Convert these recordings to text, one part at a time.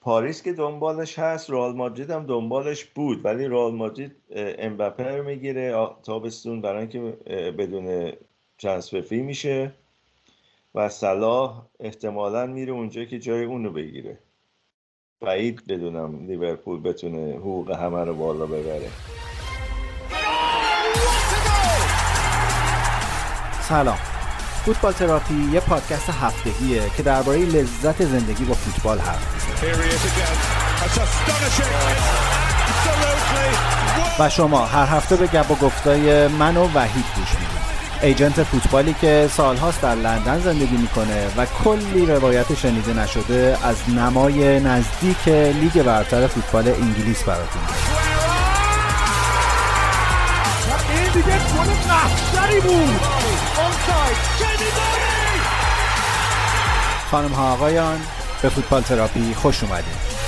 پاریس که دنبالش هست رئال مادرید هم دنبالش بود ولی رئال مادرید امبپه رو می‌گیره تابستون برای اینکه بدون ترانسفر فی میشه و صلاح احتمالا میره اونجا که جای اون رو بگیره. بعید بدونم لیورپول بتونه حقوق همه رو بالا ببره. سلام. فوتبال تراپی یه پادکست هفتگیه که درباره لذت زندگی با فوتبال حرف و شما هر هفته به گپ و گفتای من و وحید گوش می‌دید. ایجنت فوتبالی که سالهاست در لندن زندگی می‌کنه و کلی روایت شنیده نشده از نمای نزدیک لیگ برتر فوتبال انگلیس براتون این دیگه گل بود خانم ها آقایان به فوتبال تراپی خوش اومدید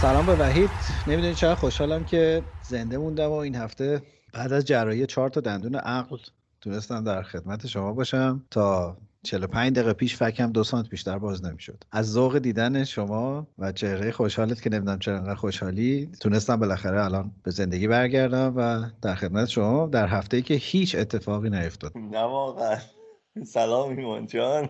سلام به وحید. نمی‌دونی چرا خوشحالم که زنده موندم و این هفته بعد از جراحی چهار تا دندون عقل تونستم در خدمت شما باشم تا 45 دقیقه پیش فکم دو سانت بیشتر باز نمی‌شد. از ذوق دیدن شما و چهره خوشحالت که نمی‌دونم چرا انقدر خوشحالی تونستم بالاخره الان به زندگی برگردم و در خدمت شما در هفته ای که هیچ اتفاقی نیفتاد. نه واقعا. سلام ایمان جان.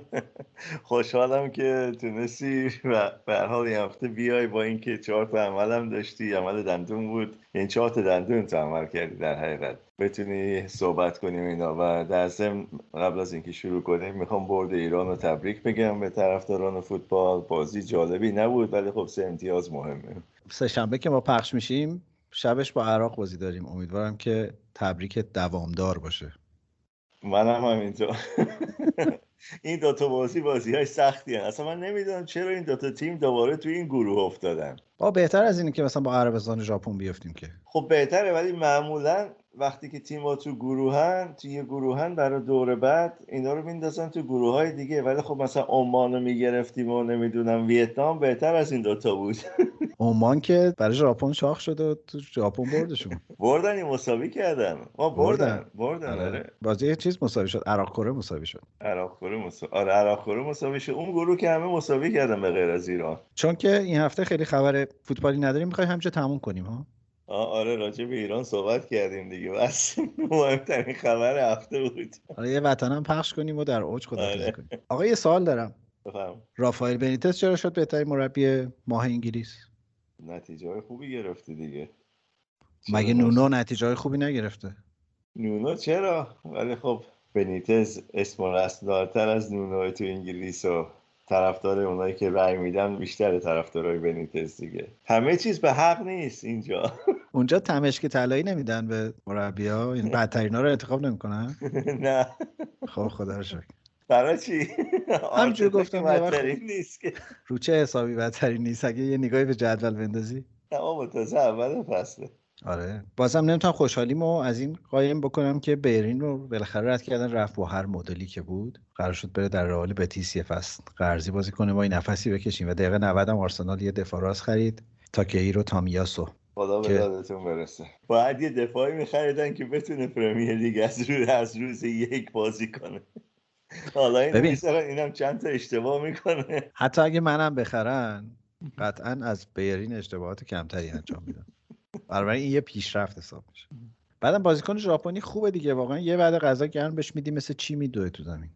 خوشحالم که تونستی و به حال این هفته بیای با اینکه چهار تا عملم داشتی. عمل دندون بود. این چهار تا دندون تو عمل کردی در حقیقت. بتونی صحبت کنیم اینا و در ضمن قبل از اینکه شروع کنیم می‌خوام برد ایران رو تبریک بگم به طرفداران فوتبال. بازی جالبی نبود ولی خب سه امتیاز مهمه. سه شنبه که ما پخش میشیم شبش با عراق بازی داریم. امیدوارم که تبریک دوامدار باشه. منم همینطور. این دوتا بازی بازی های سختی هن. اصلا من نمی‌دونم چرا این دوتا تیم دوباره توی این گروه افتادن. با بهتر از اینه که مثلا با عربستان ژاپن بیافتیم که. خب بهتره ولی معمولا وقتی که تیم ها تو گروهن تو یه گروهن برای دور بعد اینا رو میندازن تو گروه های دیگه. ولی خب مثلا عمان رو می‌گرفتیم و نمی‌دونم ویتنام بهتر از این دوتا بود. عمان که برای ژاپن شاخ شده و تو ژاپن بردشون. بردن مساوی کردن. ما بردن بردن. آره. آره. بازی یه چیز مساوی شد. عراق کره مساوی شد. عراق کره مساوی آره عراق کره مساوی شد. اون گروه که همه مساوی کردن به غیر از ایران. چون که این هفته خیلی خبر فوتبالی نداریم می‌خوایم همینجا تموم کنیم ها؟ آره راجع به ایران صحبت کردیم دیگه. بس. مهمترین خبر هفته بود. آره یه وطنم پخش کنیم و در اوج خدا آره. کنیم. آقا یه سوال دارم. بفهم رافائل بنیتس چرا شد بهترین مربی ماه انگلیس؟ نتیجه خوبی گرفته دیگه. مگه نونو نتیجه خوبی نگرفته؟ نونو چرا؟ ولی خب بنیتز اسم رسمدارتر از نونو تو انگلیس و طرفدار اونایی که رأی میدن بیشتر طرفدارای بنیتز دیگه. همه چیز به حق نیست اینجا. اونجا تمشک طلایی نمیدن به مربیا این بدترینا رو انتخاب نمی‌کنن؟ نه. خب خدا رو شکر. برای چی؟ همجور گفتم بدترین نیست که. رو چه حسابی بدترین نیست؟ اگه یه نگاهی به جدول بندازی؟ نه بابا تازه اول فصله. آره. بازم نمی‌تونم خوشحالیمو از این قایم بکنم که بیرین رو بالاخره رد کردن رفت با هر مدلی که بود. قرار شد بره در رئال بتیس یه فصل قرضی بازی کنه ما این نفسی بکشیم. و دقیقه 90 هم آرسنال یه دفاع راست خرید. تا رو تامیاسو خدا به دادتون برسه. باید یه دفاعی میخریدن که بتونه پرمیر لیگ از روز از روز یک بازی کنه. حالا این ببین. اینم چند تا اشتباه می‌کنه. حتی اگه منم بخرن قطعا از بیرین اشتباهات کمتری انجام میدن. برای این یه پیشرفت حساب میشه. بعدم بازیکن ژاپنی خوبه دیگه واقعا یه بعد غذا گرم بهش میدی مثل چی میدوه تو زمین.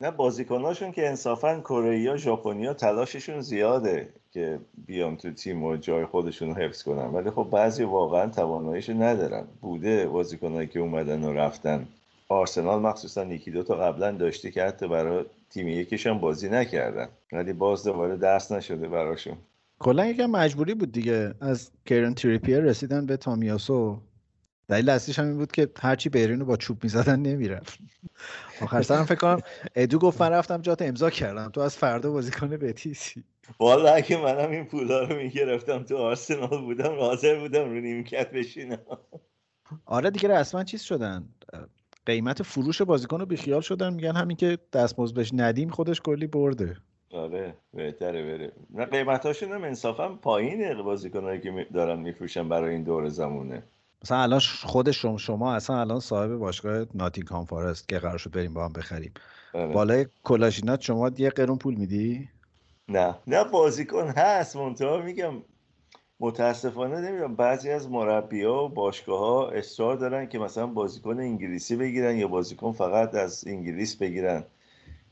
نه بازیکناشون که انصافا کره یا ژاپنیا تلاششون زیاده که بیان تو تیم و جای خودشون حفظ کنن. ولی خب بعضی واقعا تواناییش ندارن. بوده بازیکنایی که اومدن و رفتن. آرسنال مخصوصا یکی دو تا قبلا داشته که حتی برای تیم یکیشان بازی نکردن. ولی باز دوباره درس نشده براشون. کلا یکم مجبوری بود دیگه. از کیرن تریپیر رسیدن به تامیاسو دلیل اصلیش هم این بود که هرچی بیرین رو با چوب می‌زدن نمی‌رفت. آخر سرم فکر کنم ادو گفت من رفتم جات امضا کردم. تو از فردا بازیکن بتیسی. والا اگه منم این پولا رو می‌گرفتم تو آرسنال بودم حاضر بودم رو نیمکت بشینم. آره دیگه رسما چیز شدن. قیمت فروش بازیکن رو بیخیال شدن. میگن همین که دستمزد بهش ندیم خودش کلی برده. آره بهتره بره. نه قیمتاشون هم انصافا پایینه بازیکنایی که دارن میفروشن برای این دور زمونه. مثلا الان خود شما, شما اصلا الان صاحب باشگاه ناتینگهام فارست که قرار شد بریم با هم بخریم. بله. بالای کلاشینات شما یه قرون پول میدی؟ نه. نه بازیکن هست منتها میگم متاسفانه نمی‌دونم بعضی از مربی ها و باشگاه ها اصرار دارن که مثلا بازیکن انگلیسی بگیرن یا بازیکن فقط از انگلیس بگیرن.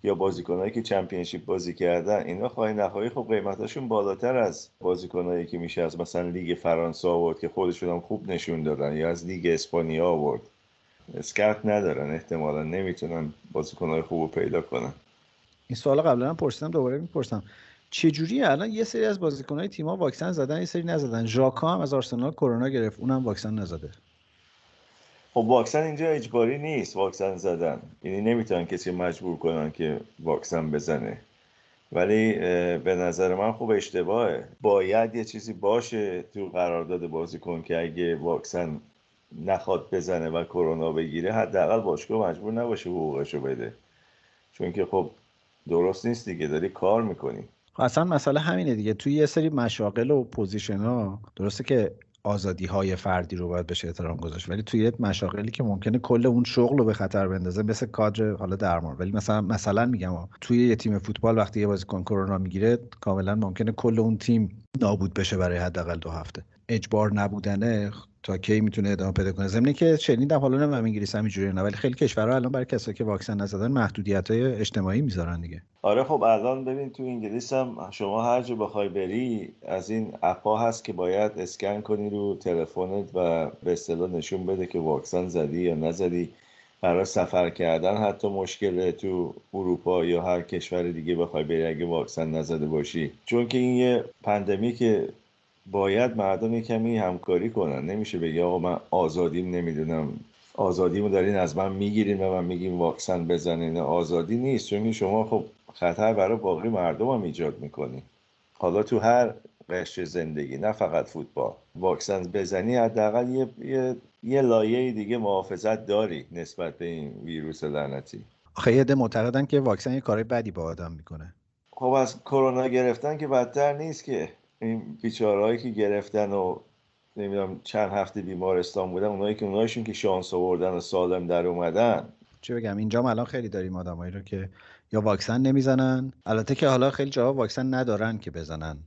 یا بازیکنهایی که Championship بازی کردن اینا خواهی نخواهی خب قیمتاشون بالاتر از بازیکنهایی که میشه از مثلا لیگ فرانسه آورد که خودشون هم خوب نشون دادن یا از لیگ اسپانیا آورد. scout ندارن احتمالا نمی‌تونن بازیکنهای خوب پیدا کنن. این سوال قبلا هم پرسیدم دوباره می‌پرسم. چجوری الان یه سری از بازیکنهای تیم‌ها واکسن زدن یه سری نزدن؟ ژاکا هم از آرسنال کرونا گرفت اونم واکسن نزده. خب واکسن اینجا اجباری نیست واکسن زدن. یعنی نمی‌تونن کسی مجبور کنن که واکسن بزنه. ولی به نظر من خوب اشتباهه. باید یه چیزی باشه تو قرارداد بازیکن که اگه واکسن نخواد بزنه و کرونا بگیره حداقل باشگاه مجبور نباشه حقوقشو بده. چون که خب درست نیست دیگه داری کار می‌کنی. اصلا مسئله همینه دیگه. توی یه سری مشاغل و position ها درسته که آزادی های فردی رو باید بشه احترام گذاشت. ولی توی مشاغلی که ممکنه کل اون شغل رو به خطر بندازه مثل کادر حالا درمان. ولی مثلا مثلا میگم توی یه تیم فوتبال وقتی یه بازیکن کرونا می‌گیره کاملا ممکنه کل اون تیم نابود بشه برای حداقل دو هفته. اجبار نبودنه تا کی می‌تونه ادامه پیدا کنه؟ ضمن که شنیدم حالا نمی‌دونم انگلیس هم اینجوریه نه ولی خیلی کشورها الان برای کسایی که واکسن نزدن محدودیت های اجتماعی می‌ذارن دیگه. آره خب الان ببین تو انگلیس هم شما هر جا بخوای بری از این اپا هست که باید اسکن کنی رو تلفنت و به اصطلاح نشون بده که واکسن زدی یا نزدی. برای سفر کردن حتی مشکل تو اروپا یا هر کشور دیگه بخوای بری اگه واکسن نزده باشی. چون که این یه پندمی که باید مردم کمی همکاری کنن. نمیشه بگی آقا من آزادیم نمی‌دونم. آزادیمو دارین از من می‌گیرین و من میگیم واکسن بزنین. آزادی نیست. چون شما خب خطر برای باقی مردم هم ایجاد می‌کنی. حالا تو هر قشر زندگی نه فقط فوتبال. واکسن بزنی حداقل یه, یه, یه لایه دیگه محافظت داری نسبت به این ویروس لعنتی. خیلی معتقدن که واکسن یه کار بدی با آدم می‌کنه. خب از کرونا گرفتن که بدتر نیست که. این بیچارهایی که گرفتن و نمی‌دونم چند هفته بیمارستان بودن اونایی که اونایشون که شانس آوردن و سالم در اومدن. چه بگم؟ اینجا الان خیلی داریم آدمایی رو که یا واکسن نمی‌زنن. البته که حالا خیلی جاها واکسن ندارن که بزنن.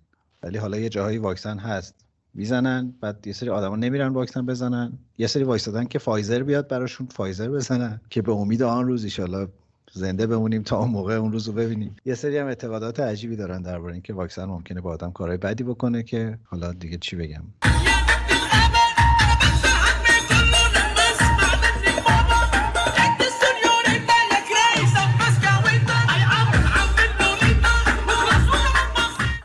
ولی حالا یه جاهایی واکسن هست. می‌زنن بعد یه سری آدما نمیرن واکسن بزنن. یه سری وایسادن که فایزر بیاد براشون فایزر بزنن که به امید آن روز ان زنده بمونیم تا اون موقع اون روز رو ببینیم. یه سری هم اعتقادات عجیبی دارن درباره اینکه واکسن ممکنه با آدم کارهای بدی بکنه که حالا دیگه چی بگم.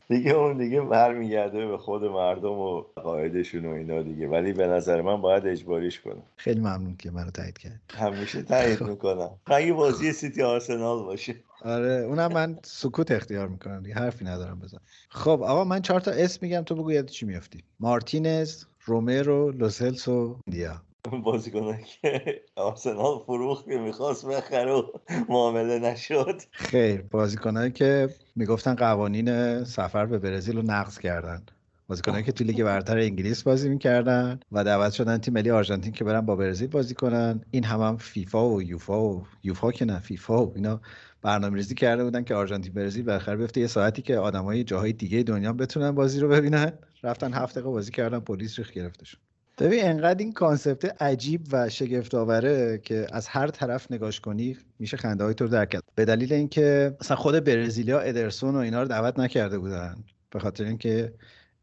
دیگه اون دیگه برمیگرده به خود مردم و قاعدشون و اینا دیگه. ولی به نظر من باید اجباریش کنم. خیلی ممنون که منو تایید کرد همیشه تایید می‌کنم. اگه بازی سیتی آرسنال باشه. آره اونم من سکوت اختیار می‌کنم دیگه. حرفی ندارم بزن. خب آقا من چهار تا اسم میگم تو بگو یاد چی میافتی؟ مارتینز رومرو لوسلس و دیا بازیکنه که آرسنال فروخت که می‌خواست بخره و معامله نشد. خیر بازیکنایی که می‌گفتن قوانین سفر به برزیل رو نقض کردن. بازیکنایی که توی لیگ برتر انگلیس بازی می‌کردن و دعوت شدن تیم ملی آرژانتین که برن با برزیل بازی کنن. این هم هم فیفا و یوفا و یوفا که نه فیفا و اینا برنامه ریزی کرده بودن که آرژانتین برزیل بالاخره بیفته یه ساعتی که آدمای جاهای دیگه دنیا بتونن بازی رو ببینن. رفتن هفت دقیقه بازی کردن پلیس ریخت گرفتشون. ببین انقدر این concept عجیب و شگفت آوره که از هر طرف نگاش کنی میشه خنده های تو درک کرد. به دلیل اینکه مثلا خود برزیلیا ادرسون و اینا رو دعوت نکرده بودن. به خاطر اینکه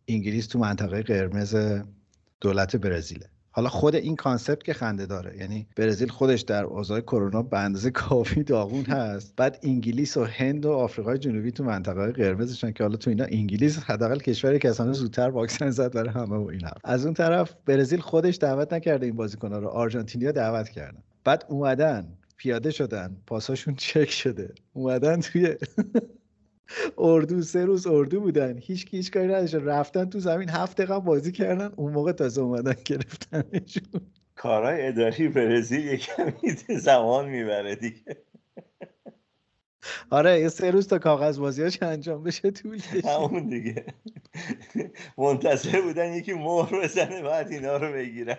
انگلیس تو منطقه قرمز دولت برزیله. حالا خود این concept که خنده داره. یعنی برزیل خودش در اوضاع کرونا به اندازه کافی داغون هست. بعد انگلیس و هند و آفریقای جنوبی تو منطقه قرمزشن که حالا تو اینا انگلیس حداقل کشوری که اصلا زودتر واکسن زد برای همه و اینا. از اون طرف برزیل خودش دعوت نکرده این بازیکن‌ها رو. آرژانتینیا دعوت کردن. بعد اومدن پیاده شدن. پاساشون چک شده. اومدن توی اردو سه روز اردو بودن. هیچ هیچ کاری نداشت رفتن تو زمین هفت دقیقه بازی کردن. اون موقع تازه اومدن گرفتنشون. کارهای اداری برزیل یکمی زمان می‌بره دیگه. آره یه سه روز تا کاغذ بازیاش انجام بشه طول همون دیگه. منتظر بودن یکی مهر بزنه بعد اینا رو بگیرن.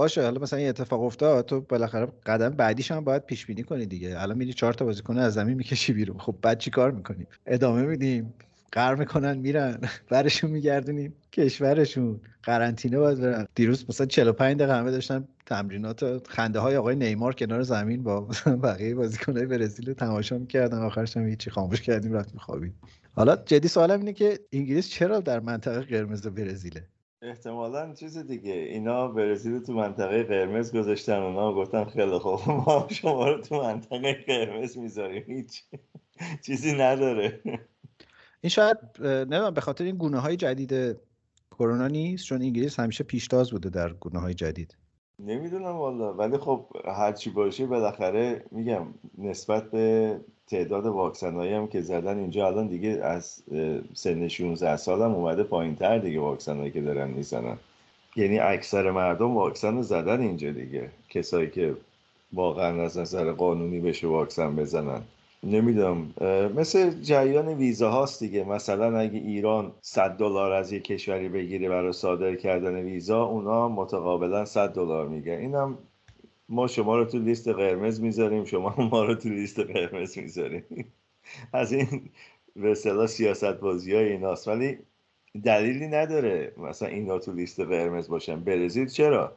باشه. حالا مثلا این اتفاق افتاد تو بالاخره قدم بعدیش هم باید پیش بینی کنی دیگه. الان میری چهار تا بازیکن از زمین می‌کشی بیرون. خب بعد چی کار می‌کنیم؟ ادامه میدیم. قر می‌کنن میرن. برشون میگردونیم. کشورشون. قرنطینه باید برن. دیروز مثلا 45 دقیقه همه داشتن تمرینات خنده های آقای نیمار کنار زمین با بقیه بازیکنای برزیل تماشا می‌کردن. آخرش هم هیچی. خاموش کردیم رفتیم خوابید حالا جدی سوالم اینه که انگلیس چرا در منطقه قرمز برزیله؟ احتمالا چیز دیگه. اینا برزیل تو منطقه قرمز گذاشتن. اونا گفتن خیلی خوب. ما شما رو تو منطقه قرمز می‌ذاریم. هیچ چیزی نداره. این شاید نمی‌دونم به خاطر این گونه های جدید کرونا نیست؟ چون انگلیس همیشه پیشتاز بوده در گونه های جدید. نمی‌دونم والا. ولی خب هرچی باشه بالاخره میگم نسبت به تعداد واکسن هم که زدن اینجا الان دیگه از سن 16 سال هم اومده پایین تر دیگه واکسن هایی که دارن می‌زنن. یعنی اکثر مردم واکسن رو زدن اینجا دیگه. کسایی که واقعا از نظر قانونی بشه واکسن بزنن. نمی‌دونم. مثل جریان ویزا هاست دیگه. مثلا اگه ایران 100 دلار از یک کشوری بگیره برای صادر کردن ویزا اونا متقابلا 100 دلار میگن. اینم ما شما رو تو لیست قرمز می‌ذاریم شما ما رو تو لیست قرمز می‌ذاریم. از این به اصطلاح سیاست بازی های ایناست. ولی دلیلی نداره مثلا اینا تو لیست قرمز باشن. برزیل چرا؟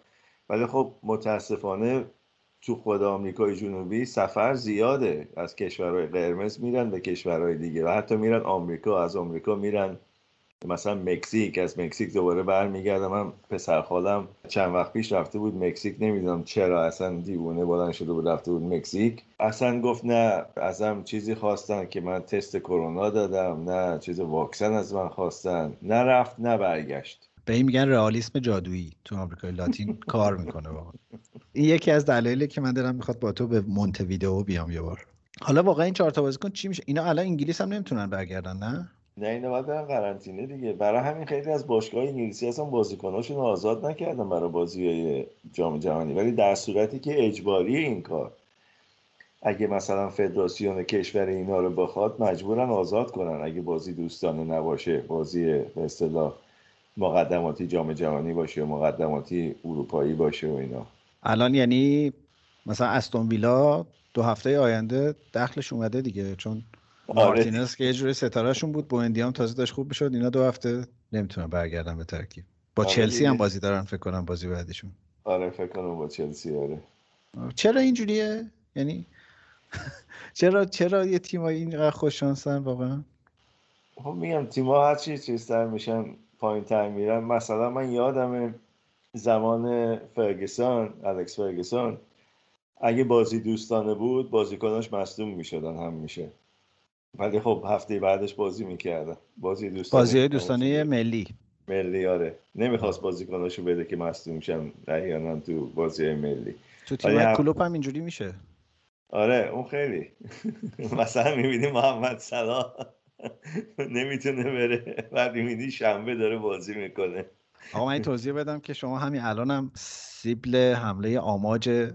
ولی خب متاسفانه تو خود آمریکای جنوبی سفر زیاده. از کشورهای قرمز میرن به کشورهای دیگه و حتی میرن آمریکا. از آمریکا میرن مثلا مکزیک. از مکزیک دوباره برمیگردم. من پسر خالم چند وقت پیش رفته بود مکزیک. نمی‌دونم چرا اصلا دیوونه بلند شده بود رفته بود مکزیک. اصلا گفت نه ازم چیزی خواستن که من تست کرونا دادم نه چیز واکسن از من خواستن. نه رفت نه برگشت. به این میگن رئالیسم جادویی تو آمریکای لاتین کار می‌کنه واقعا. این یکی از دلایلی که من دارم می‌خواد با تو به ویدئو بیام یه بار. حالا واقعا این چهار تا بازیکن چی میشه؟ اینا الان انگلیس هم نمی‌تونن برگردن نه؟ نه اینا باید برن قرنطینه دیگه. برای همین خیلی از باشگاه انگلیسی اصلا بازیکناشون آزاد نکردن برای بازی جام جهانی. ولی در صورتی که اجباری این کار. اگه مثلا فدراسیون کشور اینا رو بخواد مجبورن آزاد کنن. اگه بازی دوستانه نباشه بازی به اصطلاح مقدماتی جام جهانی باشه و مقدماتی اروپایی باشه و اینا. الان یعنی مثلا استون ویلا دو هفته آینده دخلش اومده دیگه چون آره. مارتینز که یه جوری ستارهشون بود بوندی هم تازه داشت خوب بشد اینا دو هفته نمی‌تونن برگردن به ترکیب. با آره چلسی هم بازی دارن فکر کنم بازی بعدیشون. آره فکر کنم با چلسی آره. چرا اینجوریه؟ یعنی چرا چرا یه تیم اینقدر خوش شانسن واقعا؟ خب میگم تیم‌ها هر چی چیزتر میشن پایین تر میرن مثلا من یادم زمان فرگسون الکس فرگسون اگه بازی دوستانه بود بازیکناش مصدوم می‌شدن هم میشه ولی خب هفته بعدش بازی می‌کردن. بازی دوستانه بازی دوستانه ملی. ملی آره. نمی‌خواست بازیکناشو بده که مصدوم شن. احیانا تو بازی ملی. تو تیم کلوب هم اینجوری میشه. آره اون خیلی. مثلا می‌بینی محمد صلاح. نمی‌تونه بره. بعد می‌بینی شنبه داره بازی می‌کنه. آقا من توضیح بدم که شما همین الانم سیبل حمله آماج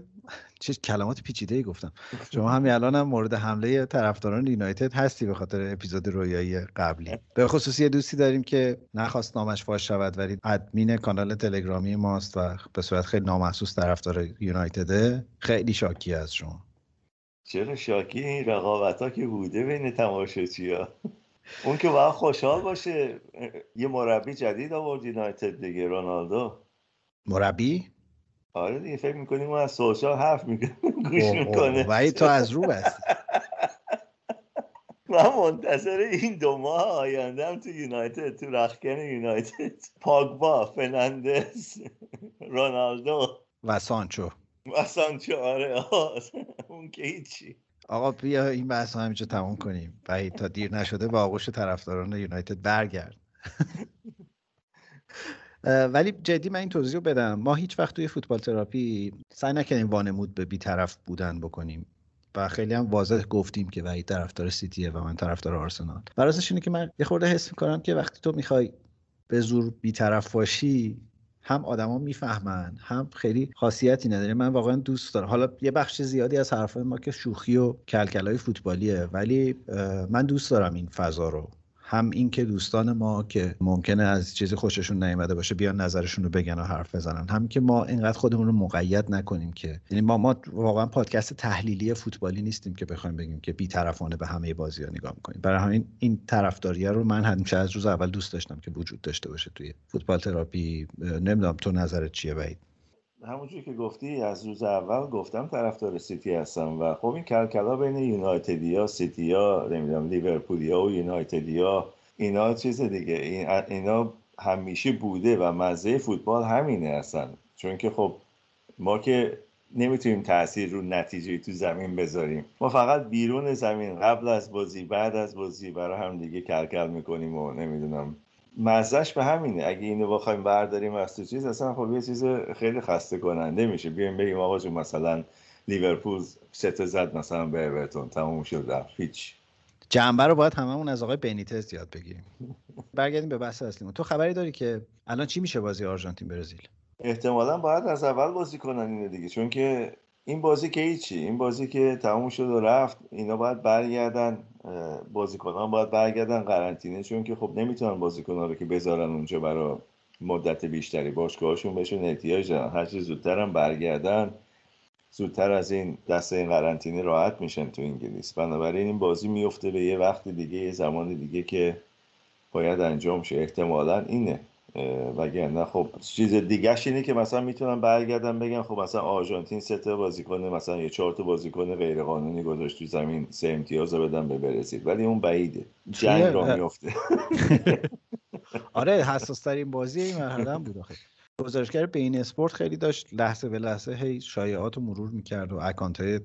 چه کلمات پیچیده ای گفتم. شما همین الان هم مورد حمله طرفداران یونایتد هستی به خاطر اپیزود رویایی قبلی. به خصوص یه دوستی داریم که نخواست نامش فاش شود ولی ادمین کانال تلگرامی ماست و به صورت خیلی نامحسوس طرفدار یونایتده. خیلی شاکی از شما. چرا شاکی این رقابت ها که بوده بین تماشاچی ها اون که باید خوشحال باشه. یه مربی جدید آورد یونایتد دیگه رونالدو. مربی؟ آره دیگه فکر می‌کنیم اون از سوشال حرف می‌کنه گوش می‌کنه. ولی تو از رو بستی. من منتظر این دو ماه آیندم تو یونایتد تو رخکن یونایتد. پاگبا فناندز رونالدو. و سانچو. و سانچو آره اون که هیچی آقا بیا این بحث همینجا تموم کنیم. و تا دیر نشده با آغوش طرفداران یونایتد برگرد. ولی جدی من این توضیح رو بدم. ما هیچ وقت توی فوتبال تراپی سعی نکنیم وانمود به بیطرف بودن بکنیم و خیلی هم واضح گفتیم که وحید طرفدار سیتیه و من طرفدار آرسنال. و اینه که من یه خورده حس می‌کنم که وقتی تو می‌خوای به زور بیطرف باشی هم آدما می‌فهمن هم خیلی خاصیتی نداره. من واقعا دوست دارم. حالا یه بخش زیادی از حرفای ما که شوخی و کلکلای فوتبالیه ولی من دوست دارم این فضا رو هم این که دوستان ما که ممکنه از چیزی خوششون نیامده باشه بیان نظرشون رو بگن و حرف بزنن. هم که ما اینقدر خودمون رو مقید نکنیم که یعنی ما ما واقعا پادکست تحلیلی فوتبالی نیستیم که بخوایم بگیم که بیطرفانه به همه بازی ها نگاه می‌کنیم. برای همین این طرفداریه رو من همیشه از روز اول دوست داشتم که وجود داشته باشه توی فوتبال تراپی. نمی‌دونم تو نظرت چیه بعید همونجوری که گفتی از روز اول گفتم طرفدار سیتی هستم و خب این کلکلا بین یونایتدیا سیتیا نمی‌دونم لیورپولیا و یونایتدیا اینا چیز دیگه. اینا همیشه بوده و مزه فوتبال همینه هستن چون که خب ما که نمی‌تونیم تاثیر رو نتیجه تو زمین بذاریم. ما فقط بیرون زمین قبل از بازی بعد از بازی برای هم دیگه کلکل می‌کنیم و نمی‌دونم. مزهش به همینه. اگه اینو بخوایم برداریم از تو چیز اصلا خب یه چیز خیلی خسته کننده میشه. بیایم بگیم آقا جون مثلا لیورپول ست زد مثلا به اورتون تموم شد رفت. هیچ. جنبه رو باید هممون از آقای بنیتز یاد بگیریم. برگردیم به بحث اصلیمون. تو خبری داری که الان چی میشه بازی آرژانتین برزیل؟ احتمالا باید از اول بازی کنن اینو دیگه چون که این بازی که هیچی. این بازی که تموم شد و رفت اینا باید برگردن. بازیکنان باید برگردن قرنطینه چون که خب نمی‌تونن بازیکنان رو که بذارن اونجا برای مدت بیشتری باشگاهشون بهشون احتیاج دارن هر چیز زودتر هم برگردن. زودتر از این دست این قرنطینه راحت میشن تو انگلیس. بنابراین این بازی میفته به یه وقت دیگه یه زمان دیگه که باید انجام شه. احتمالا اینه. وگرنه خب چیز دیگهش اینه که مثلا می‌تونم برگردم بگم خب مثلا آرژانتین سه تا بازیکن مثلا یه چهار تا بازیکن غیر قانونی گذاشت تو زمین سه امتیاز رو بدم به برزیل ولی اون بعیده. جنگ را میفته آره حساس ترین بازی این مرحله هم بود آخه. گزارشگر beIN Sports خیلی داشت لحظه به لحظه هی شایعات رو مرور می‌کرد و account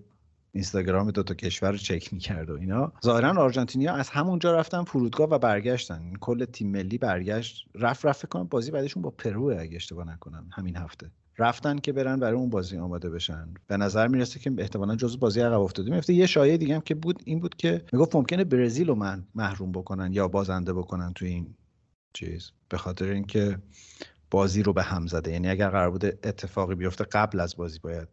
اینستاگرام دو تا کشور رو چک می‌کرد و اینا. ظاهرا آرژانتینیا از همونجا رفتن فرودگاه و برگشتن. کل تیم ملی برگشت. رفت فکر کنم بازی بعدشون با پرو اگه اشتباه نکنم همین هفته. رفتن که برن برای اون بازی آماده بشن. به نظر می‌رسه که احتمالا جزو بازی عقب افتاده. میفته یه شایعه دیگه هم که بود این بود که می‌گفت ممکنه برزیل رو هم محروم بکنن یا بازنده بکنن تو این چیز. به خاطر اینکه بازی رو به هم زده. یعنی اگر قرار بوده اتفاقی بیفته قبل از بازی باید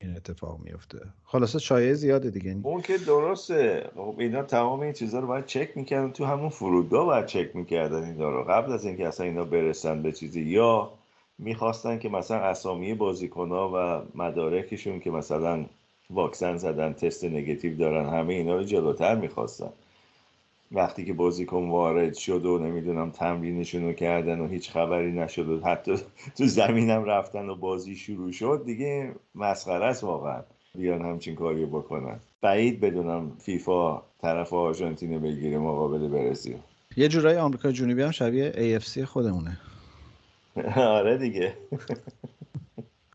این اتفاق میفته خلاصه شایعه زیاده دیگه. اون که درسته. خب اینا تمام این چیزها رو باید چک می‌کردن. تو همون فرودگاه باید چک می‌کردن اینا رو. قبل از اینکه اصلا اینا برسن به چیزی. یا می‌خواستن که مثلا اسامی بازیکنها و مدارکشون که مثلا واکسن زدن تست نگتیو دارن همه اینا رو جلوتر می‌خواستن. وقتی که بازیکن وارد شد و نمی‌دونم تمرینشون رو کردن و هیچ خبری نشد و حتی تو زمینم رفتن و بازی شروع شد دیگه مسخره است واقعا. بیان همچین کاری بکنن. بعید بدونم فیفا طرف آرژانتین بگیره مقابل برزیل. یه جورایی آمریکا جنوبی هم شبیه AFC خودمونه. آره دیگه.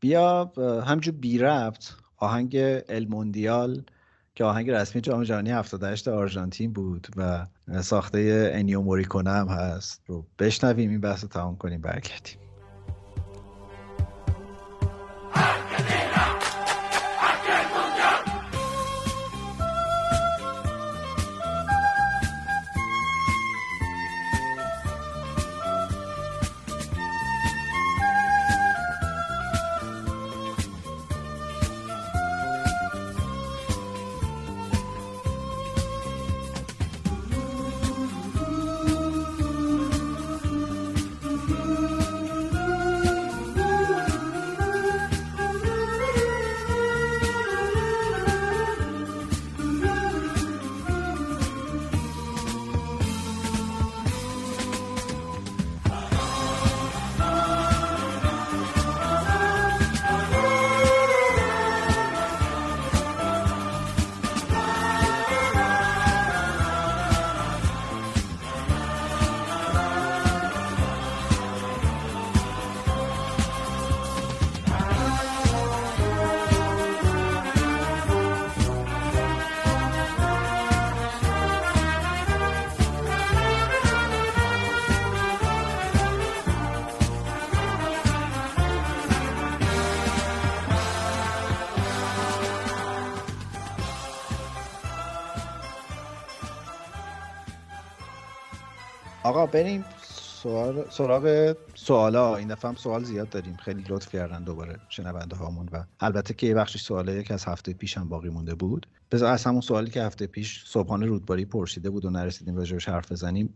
بیا همجور بی ربط آهنگ الموندیال که آهنگ رسمی جام جهانی 78 آرژانتین بود و ساخته انیو موریکونه هم هست. رو بشنویم این بحث رو تمام کنیم برگردیم. آقا بریم سوال سراغ سوالا. این دفعه هم سوال زیاد داریم. خیلی لطف کردن دوباره شنونده هامون و البته که یه بخشش سواله که از هفته پیش هم باقی مونده بود. بذار از همون سوالی که هفته پیش صبحانه رودباری پرسیده بود و نرسیدیم راجبش حرف بزنیم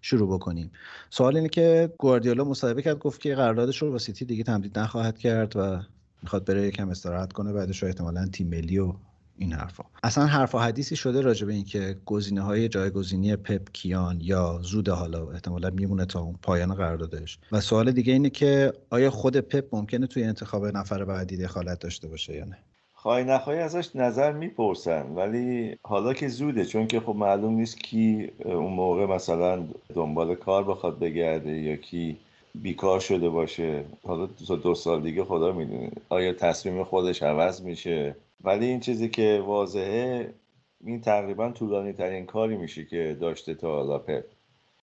شروع بکنیم. سوال اینه که گواردیولا مصاحبه کرد گفت که قراردادش رو با سیتی دیگه تمدید نخواهد کرد و می‌خواد بره یکم استراحت کنه بعدش احتمالا تیم ملی و این حرفا. اصلا حرف و حدیثی شده راجع به اینکه گزینه های جایگزینی پپ کیان یا زود حالا احتمالا میمونه تا اون پایان قراردادش. و سوال دیگه اینه که آیا خود پپ ممکنه توی انتخاب نفر بعدی دخالت داشته باشه یا نه؟ خواهی نخواهی ازش نظر می‌پرسن ولی حالا که زوده چون که خب معلوم نیست کی اون موقع مثلا دنبال کار بخواد بگرده یا کی بیکار شده باشه حالا دو سال دیگه خدا می‌دونه. آیا تصمیم خودش عوض میشه؟ ولی این چیزی که واضحه این تقریبا طولانی ترین کاری میشه که داشته تا حالا پپ.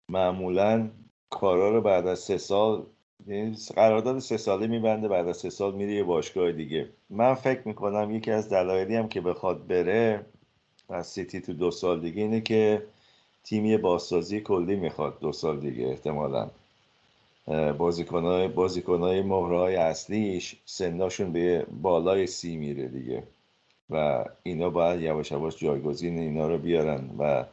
معمولا کارا رو بعد از سه سال یعنی قرارداد سه ساله میبنده بعد از سه سال میره یه باشگاه دیگه. من فکر می‌کنم یکی از دلایلی هم که بخواد بره از سیتی تو دو سال دیگه اینه که تیمی بازسازی کلی می‌خواد دو سال دیگه احتمالا. بازیکنهای بازیکنهای مهرهای اصلیش سناشون به بالای سی میره دیگه. و اینا باید یواش یواش جایگزین اینا رو بیارن و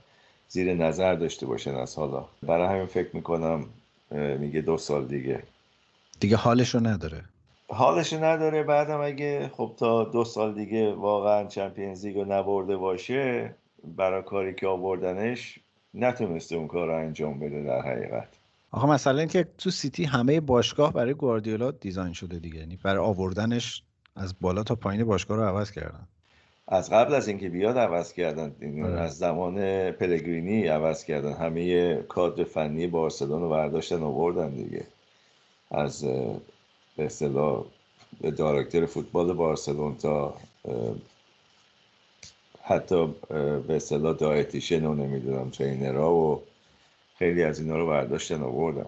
زیر نظر داشته باشن از حالا. برای همین فکر می‌کنم میگه دو سال دیگه. دیگه حالشو نداره. حالشو نداره. بعدم اگه خب تا دو سال دیگه واقعا چمپیونز لیگو نبرده باشه برای کاری که آوردنش نتونسته اون کار رو انجام بده در حقیقت. آخه مثلا که تو سیتی همه باشگاه برای گواردیولا دیزاین شده دیگه. یعنی برای آوردنش از بالا تا پایین باشگاه رو عوض کردن. از قبل از اینکه بیاد عوض کردن آره. از زمان پلگرینی عوض کردن. همه کادر فنی بارسلون رو برداشتن آوردن دیگه. از به اصطلاح دایرکتور فوتبال بارسلون تا حتی به اصطلاح دایتیشن و نمی‌دونم ترینرها و خیلی از اینا رو برداشتن آوردن.